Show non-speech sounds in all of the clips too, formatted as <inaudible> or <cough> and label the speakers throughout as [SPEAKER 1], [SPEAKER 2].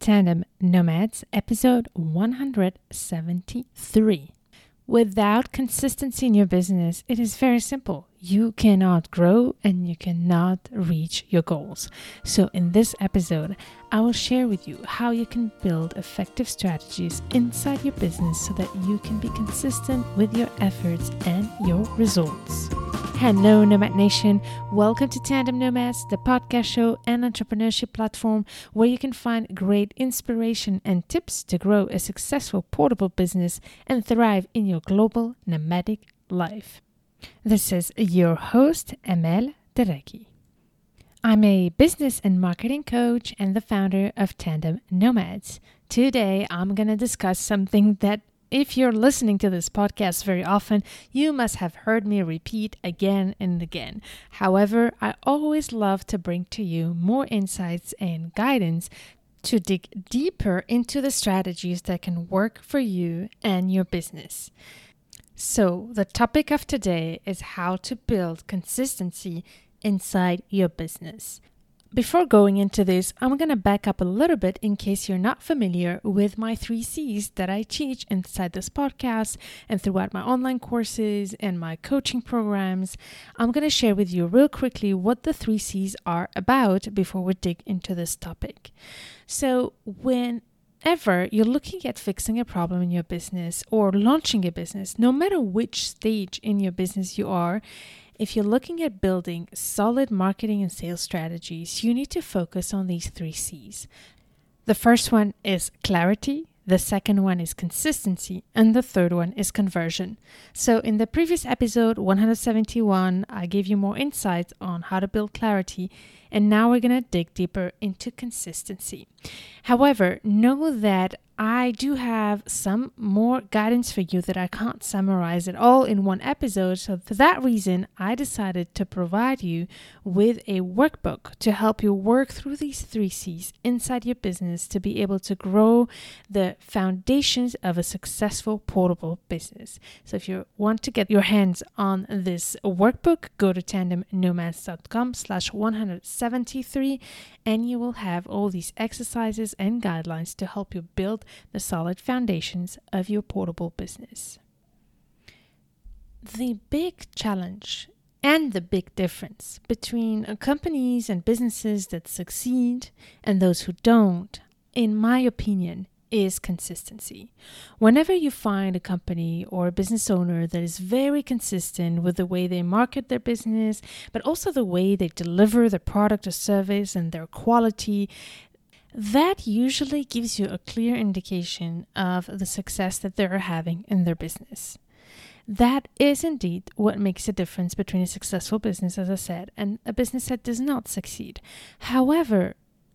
[SPEAKER 1] Tandem Nomads, episode 173. Without consistency in your business, it is very simple. You cannot grow and you cannot reach your goals. So, in this episode, I will share with you how you can build effective strategies inside your business so that you can be consistent with your efforts and your results. Hello, Nomad Nation. Welcome to Tandem Nomads, the podcast show and entrepreneurship platform where you can find great inspiration and tips to grow a successful portable business and thrive in your global nomadic life. This is your host, Amel Derragui. I'm a business and marketing coach and the founder of Tandem Nomads. Today, I'm going to discuss something that if you're listening to this podcast very often, you must have heard me repeat again and again. However, I always love to bring to you more insights and guidance to dig deeper into the strategies that can work for you and your business. So, the topic of today is how to build consistency inside your business. Before going into this, I'm going to back up a little bit in case you're not familiar with my three C's that I teach inside this podcast and throughout my online courses and my coaching programs. I'm going to share with you real quickly what the three C's are about before we dig into this topic. So, whenever you're looking at fixing a problem in your business or launching a business, no matter which stage in your business you are, if you're looking at building solid marketing and sales strategies, you need to focus on these three C's. The first one is clarity, the second one is consistency, and the third one is conversion. So, in the previous episode 171, I gave you more insights on how to build clarity, and now we're to dig deeper into consistency. However, know that I do have some more guidance for you that I can't summarize it all in one episode. So, for that reason, I decided to provide you with a workbook to help you work through these three C's inside your business to be able to grow the foundations of a successful portable business. So, if you want to get your hands on this workbook, go to tandemnomads.com slash 173 and you will have all these exercises and guidelines to help you build the solid foundations of your portable business. The big challenge and the big difference between companies and businesses that succeed and those who don't, in my opinion, is consistency. Whenever you find a company or a business owner that is very consistent with the way they market their business, but also the way they deliver their product or service and their quality, that usually gives you a clear indication of the success that they're having in their business. That is indeed what makes a difference between a successful business, as I said, and a business that does not succeed. However,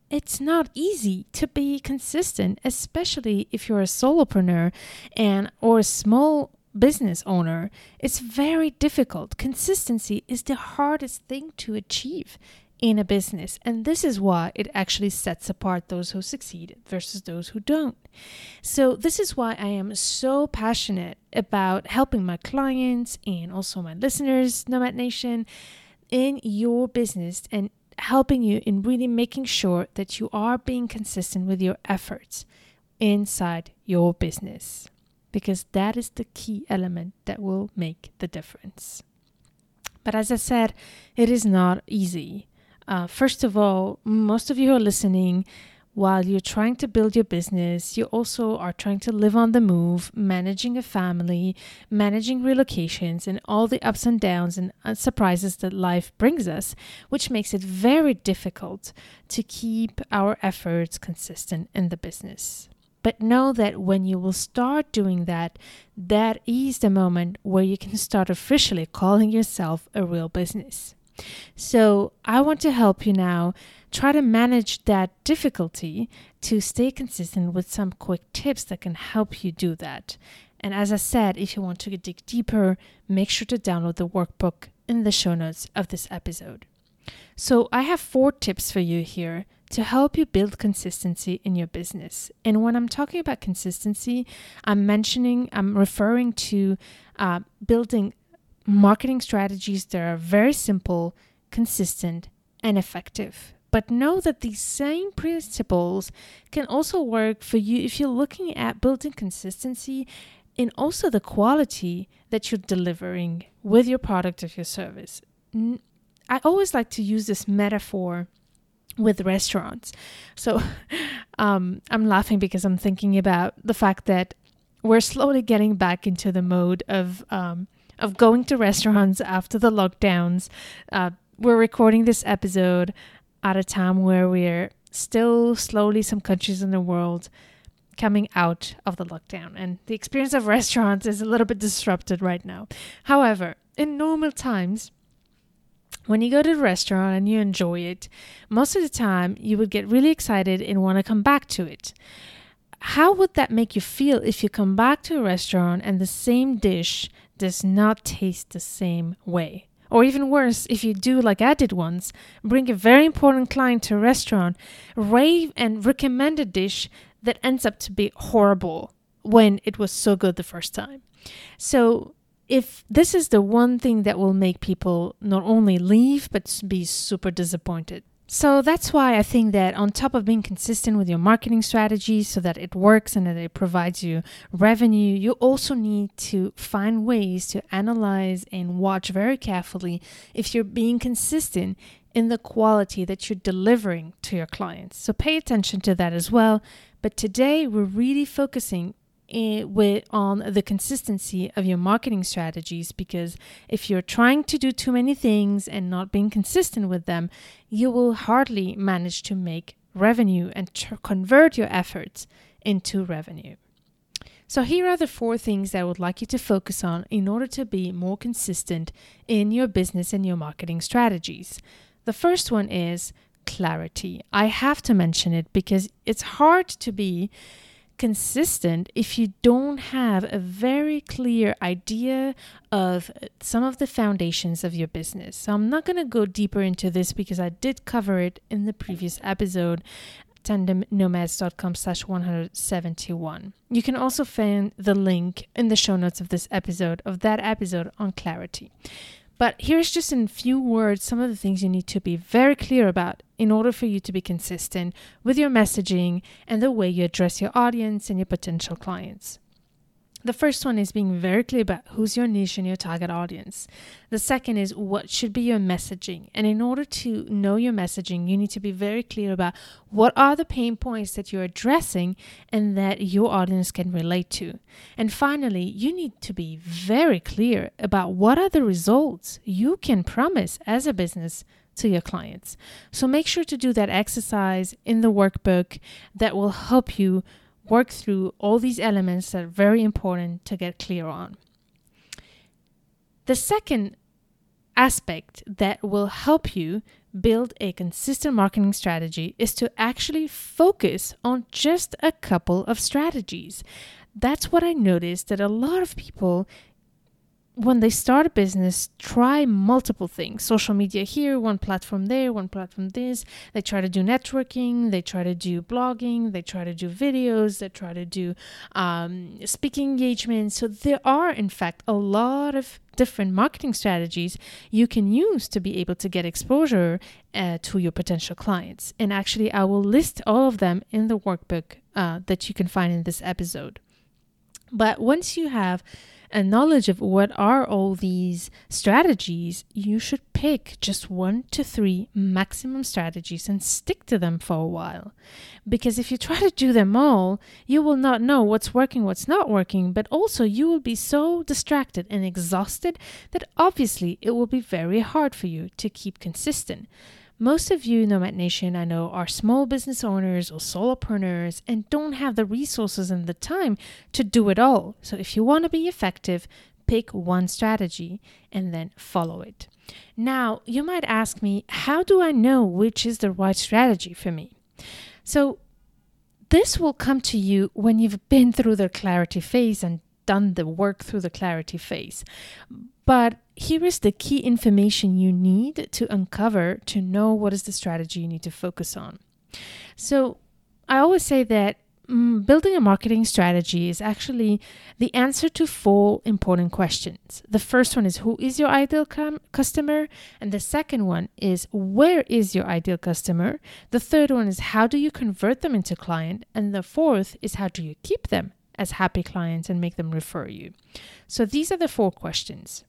[SPEAKER 1] it's not easy to be consistent, especially if you're a solopreneur and or a small business owner. It's very difficult. Consistency is the hardest thing to achieve in a business. And this is why it actually sets apart those who succeed versus those who don't. So, this is why I am so passionate about helping my clients and also my listeners, Nomad Nation, in your business and helping you in really making sure that you are being consistent with your efforts inside your business. Because that is the key element that will make the difference. But as I said, it is not easy. Uh, first of all, most of you are listening while you're trying to build your business, you also are trying to live on the move, managing a family, managing relocations, and all the ups and downs and uh, surprises that life brings us, which makes it very difficult to keep our efforts consistent in the business. But know that when you will start doing that, that is the moment where you can start officially calling yourself a real business. So I want to help you now try to manage that difficulty to stay consistent with some quick tips that can help you do that. And as I said, if you want to dig deeper, make sure to download the workbook in the show notes of this episode. So, I have four tips for you here to help you build consistency in your business. And when I'm talking about consistency, I'm mentioning, I'm referring to uh, building marketing strategies that are very simple, consistent, and effective. But know that these same principles can also work for you if you're looking at building consistency and also the quality that you're delivering with your product or your service. I always like to use this metaphor with restaurants. So <laughs> um, I'm laughing because I'm thinking about the fact that we're slowly getting back into the mode of um, of going to restaurants after the lockdowns. Uh, we're recording this episode at a time where we're still slowly some countries in the world coming out of the lockdown and the experience of restaurants is a little bit disrupted right now. However, in normal times, when you go to a restaurant and you enjoy it, most of the time you would get really excited and want to come back to it. How would that make you feel if you come back to a restaurant and the same dish does not taste the same way? Or even worse, if you do like I did once, bring a very important client to a restaurant, rave and recommend a dish that ends up to be horrible when it was so good the first time. So if this is the one thing that will make people not only leave but be super disappointed. So that's why I think that on top of being consistent with your marketing strategy so that it works and that it provides you revenue, you also need to find ways to analyze and watch very carefully if you're being consistent in the quality that you're delivering to your clients. So pay attention to that as well. But today we're really focusing Eh, with on the consistency of your marketing strategies because if you're trying to do too many things and not being consistent with them, you will hardly manage to make revenue and tr- convert your efforts into revenue. So, here are the four things that I would like you to focus on in order to be more consistent in your business and your marketing strategies. The first one is clarity. I have to mention it because it's hard to be consistent if you don't have a very clear idea of some of the foundations of your business. So I'm not going to go deeper into this because I did cover it in the previous episode tandemnomads.com slash 171. You can also find the link in the show notes of this episode of that episode on clarity. But here's just in few words some of the things you need to be very clear about in order for you to be consistent with your messaging and the way you address your audience and your potential clients. The first one is being very clear about who's your niche and your target audience. The second is what should be your messaging. And in order to know your messaging, you need to be very clear about what are the pain points that you're addressing and that your audience can relate to. And finally, you need to be very clear about what are the results you can promise as a business to your clients. So make sure to do that exercise in the workbook that will help you work through all these elements that are very important to get clear on. The second aspect that will help you build a consistent marketing strategy is to actually focus on just a couple of strategies. That's what I noticed that a lot of people when they start a business, try multiple things social media here, one platform there, one platform this. They try to do networking, they try to do blogging, they try to do videos, they try to do um, speaking engagements. So, there are, in fact, a lot of different marketing strategies you can use to be able to get exposure uh, to your potential clients. And actually, I will list all of them in the workbook uh, that you can find in this episode. But once you have a knowledge of what are all these strategies, you should pick just one to three maximum strategies and stick to them for a while. Because if you try to do them all, you will not know what's working, what's not working, but also you will be so distracted and exhausted that obviously it will be very hard for you to keep consistent. Most of you, Nomad Nation, I know, are small business owners or solopreneurs and don't have the resources and the time to do it all. So, if you want to be effective, pick one strategy and then follow it. Now, you might ask me, how do I know which is the right strategy for me? So, this will come to you when you've been through the clarity phase and done the work through the clarity phase. But here is the key information you need to uncover to know what is the strategy you need to focus on. So, I always say that mm, building a marketing strategy is actually the answer to four important questions. The first one is who is your ideal com- customer? And the second one is where is your ideal customer? The third one is how do you convert them into client? And the fourth is how do you keep them as happy clients and make them refer you? So these are the four questions.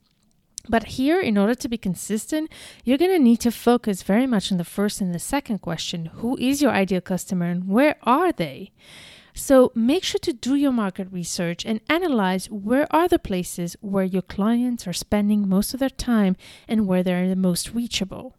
[SPEAKER 1] But here, in order to be consistent, you're going to need to focus very much on the first and the second question Who is your ideal customer and where are they? So make sure to do your market research and analyze where are the places where your clients are spending most of their time and where they're the most reachable.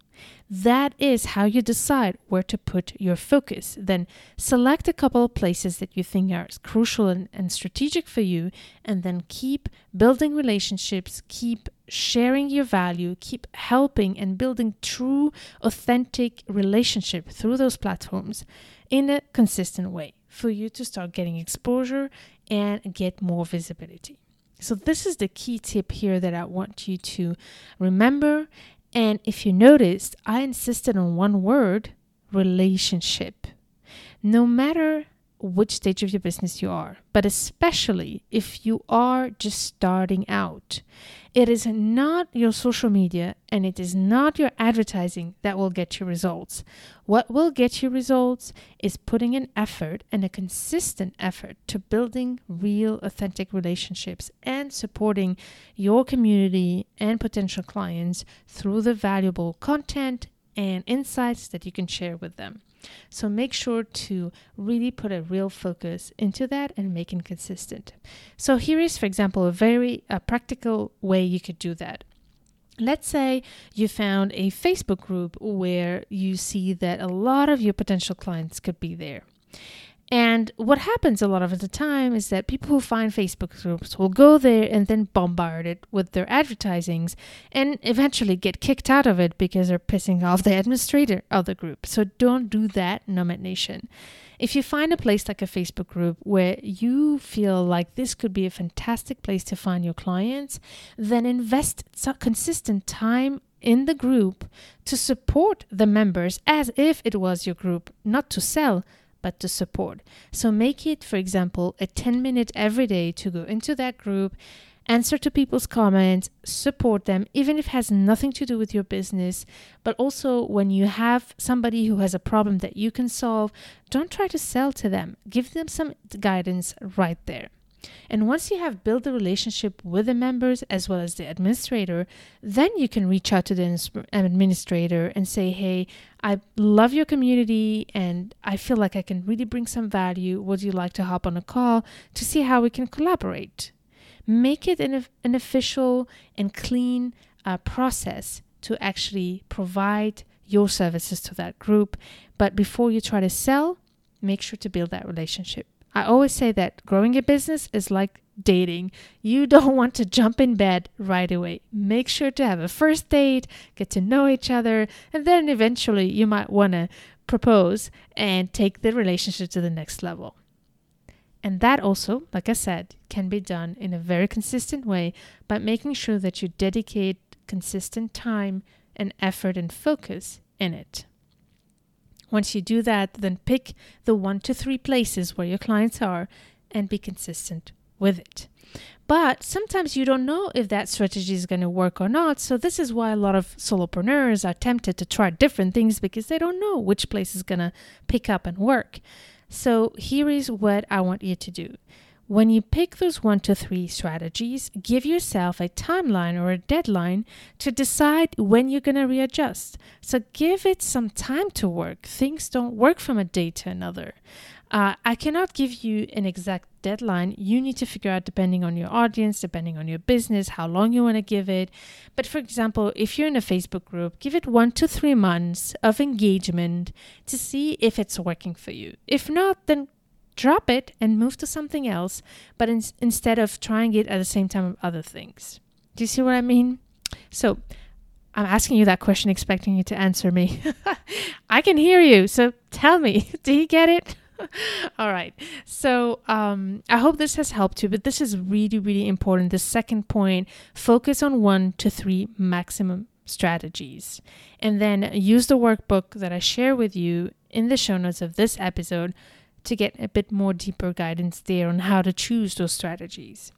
[SPEAKER 1] That is how you decide where to put your focus. Then select a couple of places that you think are crucial and, and strategic for you, and then keep building relationships, keep sharing your value, keep helping and building true, authentic relationship through those platforms in a consistent way for you to start getting exposure and get more visibility. So, this is the key tip here that I want you to remember and if you noticed, I insisted on one word relationship. No matter which stage of your business you are, but especially if you are just starting out. It is not your social media and it is not your advertising that will get you results. What will get you results is putting an effort and a consistent effort to building real, authentic relationships and supporting your community and potential clients through the valuable content and insights that you can share with them. So make sure to really put a real focus into that and make it consistent. So here is, for example, a very uh, practical way you could do that. Let's say you found a Facebook group where you see that a lot of your potential clients could be there. And what happens a lot of the time is that people who find Facebook groups will go there and then bombard it with their advertisings and eventually get kicked out of it because they're pissing off the administrator of the group. So don't do that, Nomad Nation. If you find a place like a Facebook group where you feel like this could be a fantastic place to find your clients, then invest consistent time in the group to support the members as if it was your group, not to sell but to support. So make it, for example, a 10 minute every day to go into that group, answer to people's comments, support them, even if it has nothing to do with your business. But also, when you have somebody who has a problem that you can solve, don't try to sell to them. Give them some guidance right there. And once you have built a relationship with the members as well as the administrator, then you can reach out to the administrator and say, Hey, I love your community and I feel like I can really bring some value. Would you like to hop on a call to see how we can collaborate? Make it an, an official and clean uh, process to actually provide your services to that group. But before you try to sell, make sure to build that relationship. I always say that growing a business is like dating. You <laughs> don't want to jump in bed right away. Make sure to have a first date, get to know each other, and then eventually you might want to propose and take the relationship to the next level. And that also, like I said, can be done in a very consistent way by making sure that you dedicate consistent time and effort and focus in it. Once you do that, then pick the one to three places where your clients are and be consistent with it. But sometimes you don't know if that strategy is going to work or not. So, this is why a lot of solopreneurs are tempted to try different things because they don't know which place is going to pick up and work. So, here is what I want you to do when you pick those one to three strategies, give yourself a timeline or a deadline to decide when you're going to readjust. So give it some time to work. Things don't work from a day to another. Uh, I cannot give you an exact deadline. You need to figure out, depending on your audience, depending on your business, how long you want to give it. But for example, if you're in a Facebook group, give it one to three months of engagement to see if it's working for you. If not, then drop it and move to something else, but in, instead of trying it at the same time of other things. Do you see what I mean? So, I'm asking you that question, expecting you to answer me. <laughs> I can hear you, so tell me, <laughs> do you get it? <laughs> All right. So um, I hope this has helped you, but this is really, really important. The second point focus on one to three maximum strategies. And then use the workbook that I share with you in the show notes of this episode to get a bit more deeper guidance there on how to choose those strategies.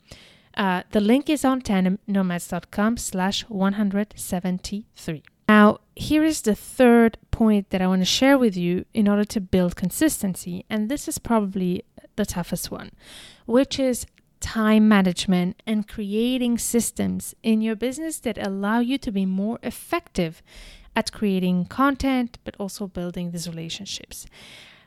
[SPEAKER 1] Uh, the link is on tandemnomads.com slash 173. Now, here is the third point that I want to share with you in order to build consistency. And this is probably the toughest one, which is time management and creating systems in your business that allow you to be more effective at creating content, but also building these relationships.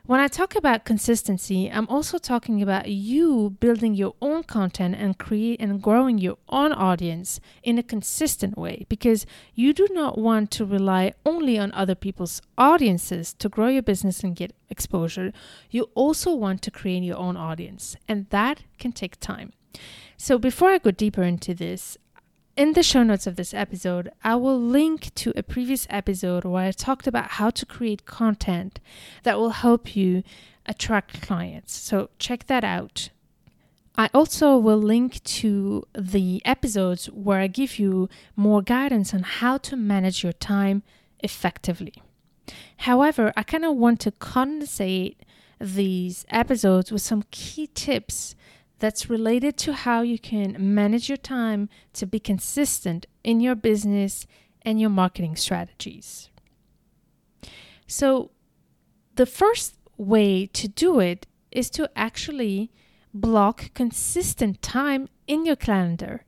[SPEAKER 1] When I talk about consistency, I'm also talking about you building your own content and create and growing your own audience in a consistent way because you do not want to rely only on other people's audiences to grow your business and get exposure. You also want to create your own audience, and that can take time. So, before I go deeper into this, in the show notes of this episode, I will link to a previous episode where I talked about how to create content that will help you attract clients. So check that out. I also will link to the episodes where I give you more guidance on how to manage your time effectively. However, I kind of want to condensate these episodes with some key tips that's related to how you can manage your time to be consistent in your business and your marketing strategies. So, the first way to do it is to actually block consistent time in your calendar.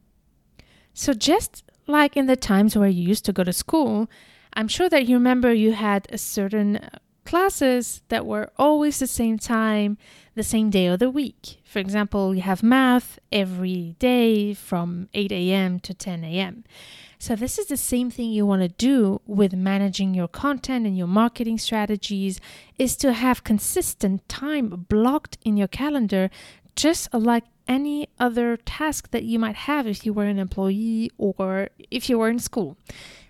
[SPEAKER 1] So, just like in the times where you used to go to school, I'm sure that you remember you had a certain uh, classes that were always the same time, the same day of the week. For example, you have math every day from 8 a.m. to 10 a.m. So, this is the same thing you want to do with managing your content and your marketing strategies is to have consistent time blocked in your calendar, just like any other task that you might have if you were an employee or if you were in school.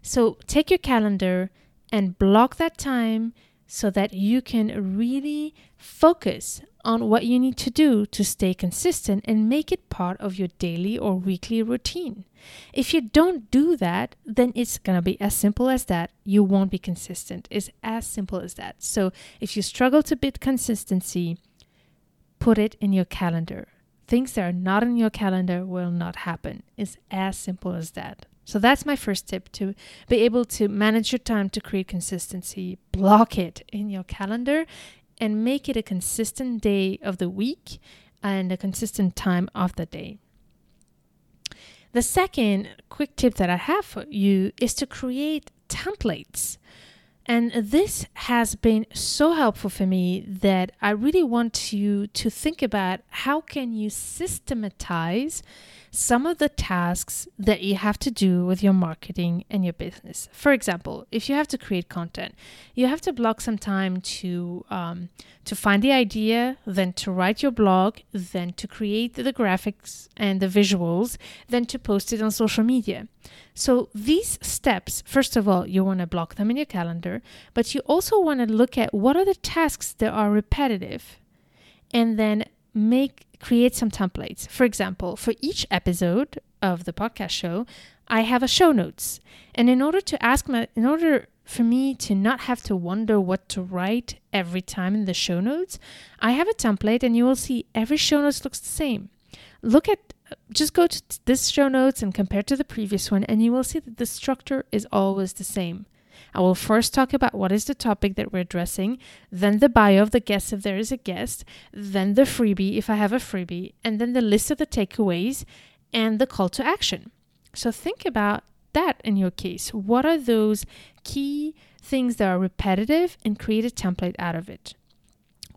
[SPEAKER 1] So, take your calendar and block that time so that you can really focus on what you need to do to stay consistent and make it part of your daily or weekly routine. If you don't do that, then it's going to be as simple as that. You won't be consistent. It's as simple as that. So if you struggle to build consistency, put it in your calendar. Things that are not in your calendar will not happen. It's as simple as that. So that's my first tip to be able to manage your time to create consistency. Block it in your calendar and make it a consistent day of the week and a consistent time of the day. The second quick tip that I have for you is to create templates. And this has been so helpful for me that I really want you to think about how can you systematize some of the tasks that you have to do with your marketing and your business. For example, if you have to create content, you have to block some time to um, to find the idea, then to write your blog, then to create the graphics and the visuals, then to post it on social media. So these steps, first of all, you want to block them in your calendar, but you also want to look at what are the tasks that are repetitive, and then make create some templates. For example, for each episode of the podcast show, I have a show notes. And in order to ask my in order for me to not have to wonder what to write every time in the show notes, I have a template and you will see every show notes looks the same. Look at just go to this show notes and compare to the previous one and you will see that the structure is always the same. I will first talk about what is the topic that we're addressing, then the bio of the guest if there is a guest, then the freebie if I have a freebie, and then the list of the takeaways and the call to action. So think about that in your case. What are those key things that are repetitive and create a template out of it?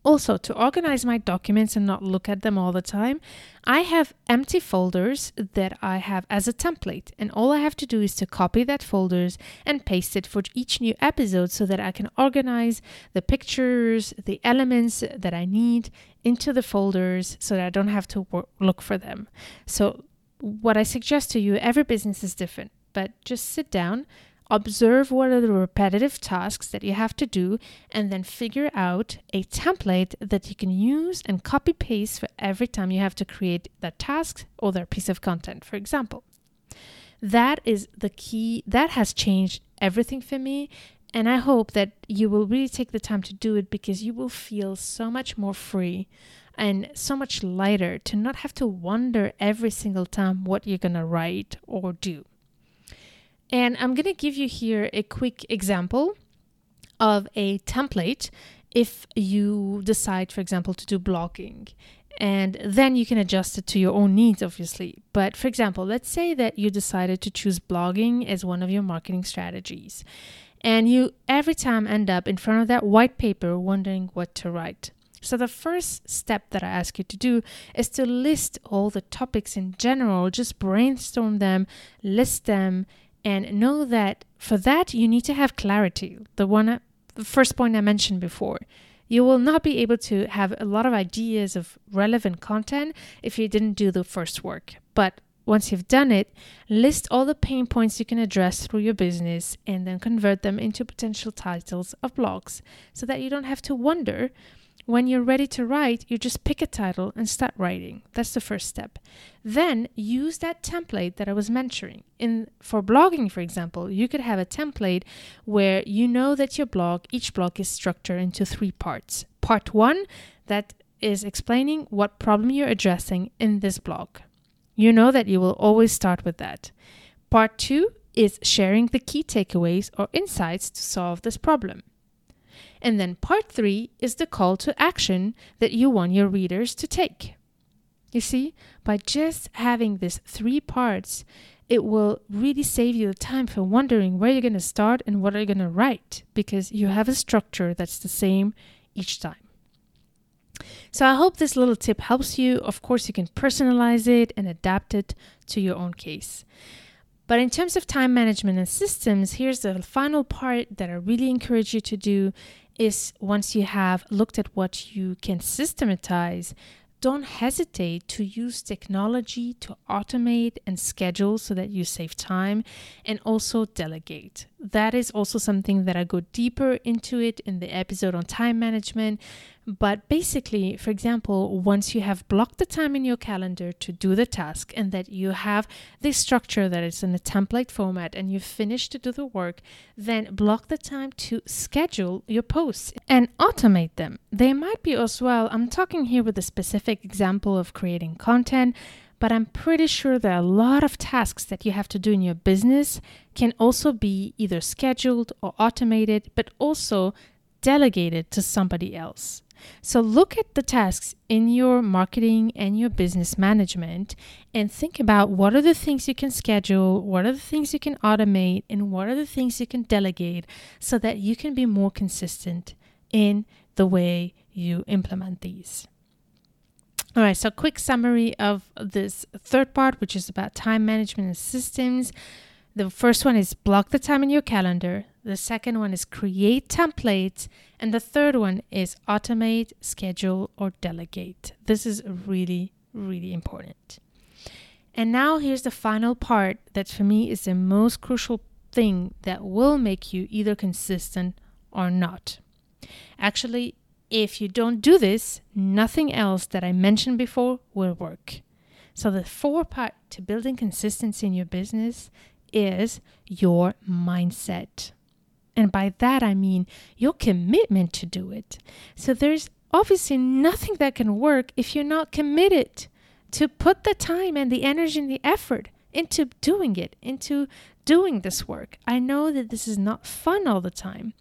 [SPEAKER 1] Also, to organize my documents and not look at them all the time, I have empty folders that I have as a template. And all I have to do is to copy that folders and paste it for each new episode so that I can organize the pictures, the elements that I need into the folders so that I don't have to work, look for them. So, what I suggest to you, every business is different, but just sit down, Observe what are the repetitive tasks that you have to do and then figure out a template that you can use and copy paste for every time you have to create that task or that piece of content, for example. That is the key, that has changed everything for me And I hope that you will really take the time to do it because you will feel so much more free and so much lighter to not have to wonder every single time what you're going to write or do. And I'm going to give you here a quick example of a template if you decide, for example, to do blogging. And then you can adjust it to your own needs, obviously. But for example, let's say that you decided to choose blogging as one of your marketing strategies. And you every time end up in front of that white paper wondering what to write. So, the first step that I ask you to do is to list all the topics in general, just brainstorm them, list them, and know that for that you need to have clarity. The one, the first point I mentioned before. You will not be able to have a lot of ideas of relevant content if you didn't do the first work. But once you've done it, list all the pain points you can address through your business and then convert them into potential titles of blogs so that you don't have to wonder when you're ready to write, you just pick a title and start writing. That's the first step. Then use that template that I was mentioning. In for blogging, for example, you could have a template where you know that your blog, each blog is structured into three parts. Part 1 that is explaining what problem you're addressing in this blog. You know that you will always start with that. Part 2 is sharing the key takeaways or insights to solve this problem. And then part three is the call to action that you want your readers to take. You see, by just having these three parts, it will really save you the time for wondering where you're going to start and what are you going to write because you have a structure that's the same each time. So I hope this little tip helps you. Of course, you can personalize it and adapt it to your own case. But in terms of time management and systems, here's the final part that I really encourage you to do is once you have looked at what you can systematize, don't hesitate to use technology to automate and schedule so that you save time and also delegate. That is also something that I go deeper into it in the episode on time management but basically, for example, once you have blocked the time in your calendar to do the task and that you have this structure that is in a template format and you've finished to do the work, then block the time to schedule your posts and automate them. They might be as well, I'm talking here with a specific example of creating content but I'm pretty sure that a lot of tasks that you have to do in your business can also be either scheduled or automated, but also delegated to somebody else. So look at the tasks in your marketing and your business management and think about what are the things you can schedule, what are the things you can automate, and what are the things you can delegate so that you can be more consistent in the way you implement these. All right, so quick summary of this third part, which is about time management and systems. The first one is block the time in your calendar. The second one is create templates. And the third one is automate, schedule, or delegate. This is really, really important. And now here's the final part that for me is the most crucial thing that will make you either consistent or not. Actually, if you don't do this, nothing else that I mentioned before will work. So, the four part to building consistency in your business is your mindset. And by that, I mean your commitment to do it. So there's obviously nothing that can work if you're not committed to put the time and the energy and the effort into doing it, into doing this work. I know that this is not fun all the time,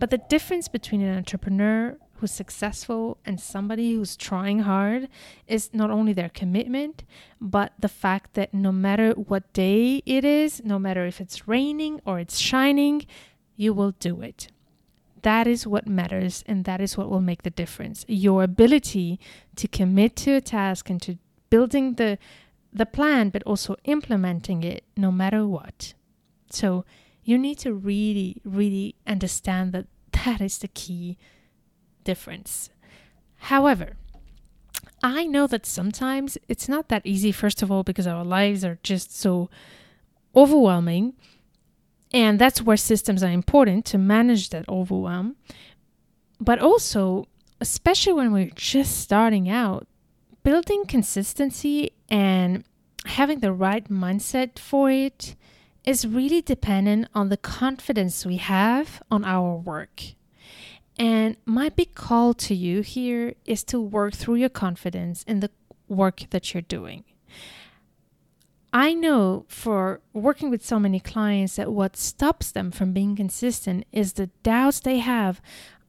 [SPEAKER 1] but the difference between an entrepreneur who's successful and somebody who's trying hard is not only their commitment, but the fact that no matter what day it is, no matter if it's raining or it's shining, you will do it. That is what matters, and that is what will make the difference. Your ability to commit to a task and to building the the plan, but also implementing it no matter what. So you need to really, really understand that <laughs> that is the key difference. However, I know that sometimes it's not that easy, first of all, because our lives are just so overwhelming. And that's where systems are important to manage that overwhelm. But also, especially when we're just starting out, building consistency and having the right mindset for it is really dependent on the confidence we have on our work. And my big call to you here is to work through your confidence in the work that you're doing. I know for working with so many clients that what stops them from being consistent is the doubts they have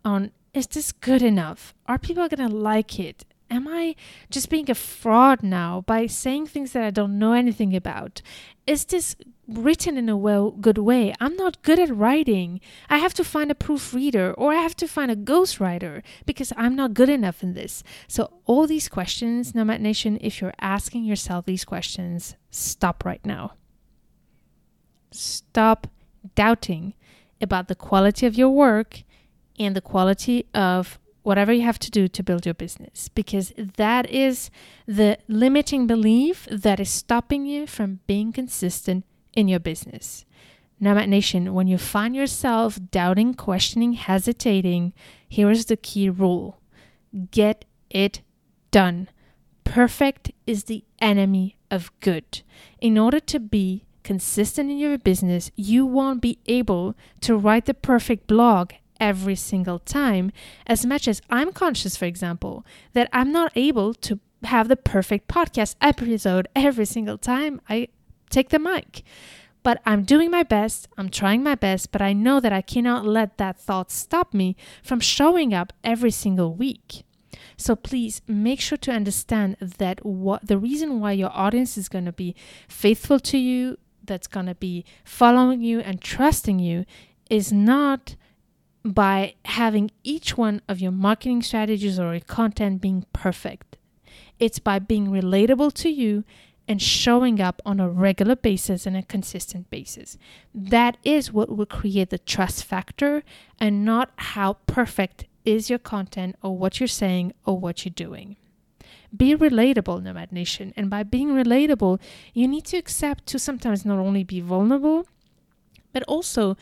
[SPEAKER 1] on is this good enough? Are people going to like it? Am I just being a fraud now by saying things that I don't know anything about? Is this written in a well good way? I'm not good at writing. I have to find a proofreader or I have to find a ghostwriter because I'm not good enough in this. So all these questions, Nomad Nation, if you're asking yourself these questions, stop right now. Stop doubting about the quality of your work and the quality of whatever you have to do to build your business because that is the limiting belief that is stopping you from being consistent in your business. Nomad Nation, when you find yourself doubting, questioning, hesitating, here is the key rule get it done. Perfect is the enemy of good. In order to be consistent in your business, you won't be able to write the perfect blog every single time, as much as I'm conscious, for example, that I'm not able to have the perfect podcast episode every single time I take the mic. But I'm doing my best, I'm trying my best, but I know that I cannot let that thought stop me from showing up every single week. So please make sure to understand that what the reason why your audience is going to be faithful to you, that's going to be following you and trusting you is not by having each one of your marketing strategies or your content being perfect. It's by being relatable to you and showing up on a regular basis and a consistent basis. That is what will create the trust factor and not how perfect is your content or what you're saying or what you're doing. Be relatable, Nomad Nation. And by being relatable, you need to accept to sometimes not only be vulnerable, but also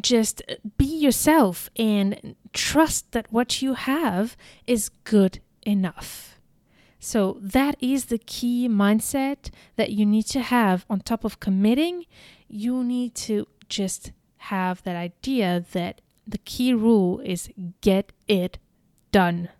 [SPEAKER 1] just uh, be yourself and trust that what you have is good enough. So, that is the key mindset that you need to have on top of committing. You need to just have that idea that the key rule is get it done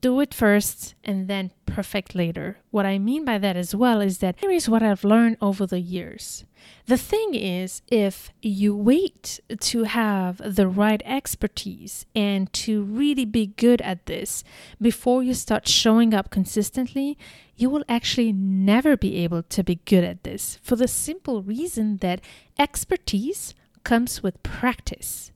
[SPEAKER 1] do it first and then perfect later. What I mean by that as well is that here is what I've learned over the years. The thing is, if you wait to have the right expertise and to really be good at this before you start showing up consistently, you will actually never be able to be good at this for the simple reason that expertise comes with practice,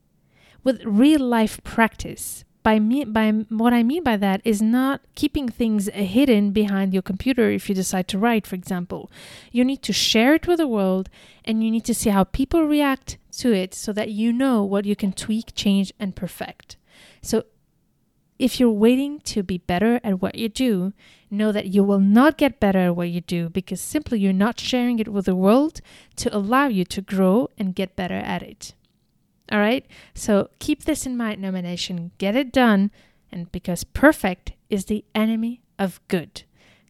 [SPEAKER 1] with real life practice by me by what I mean by that is not keeping things hidden behind your computer if you decide to write for example. You need to share it with the world and you need to see how people react to it so that you know what you can tweak change and perfect. So if you're waiting to be better at what you do know that you will not get better at what you do because simply you're not sharing it with the world to allow you to grow and get better at it all right. So keep this in mind, Nomad Nation. Get it done. And because perfect is the enemy of good.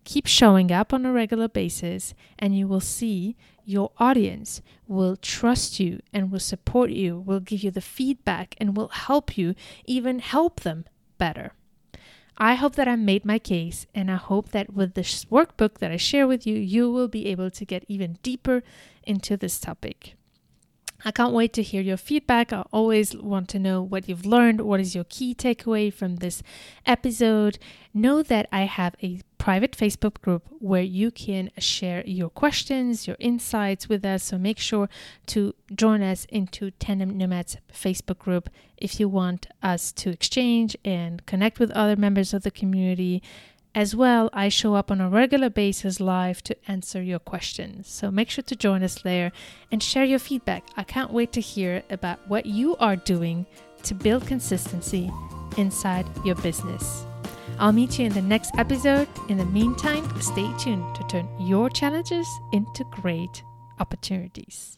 [SPEAKER 1] Keep showing up on a regular basis, and you will see your audience will trust you and will support you, will give you the feedback, and will help you even help them better. I hope that I made my case, and I hope that with this workbook that I share with you, you will be able to get even deeper into this topic. I can't wait to hear your feedback. I always want to know what you've learned. What is your key takeaway from this episode? Know that I have a private Facebook group where you can share your questions, your insights with us. So make sure to join us into Tandem Nomads Facebook group if you want us to exchange and connect with other members of the community as well, I show up on a regular basis live to answer your questions. So make sure to join us there and share your feedback. I can't wait to hear about what you are doing to build consistency inside your business. I'll meet you in the next episode. In the meantime, stay tuned to turn your challenges into great opportunities.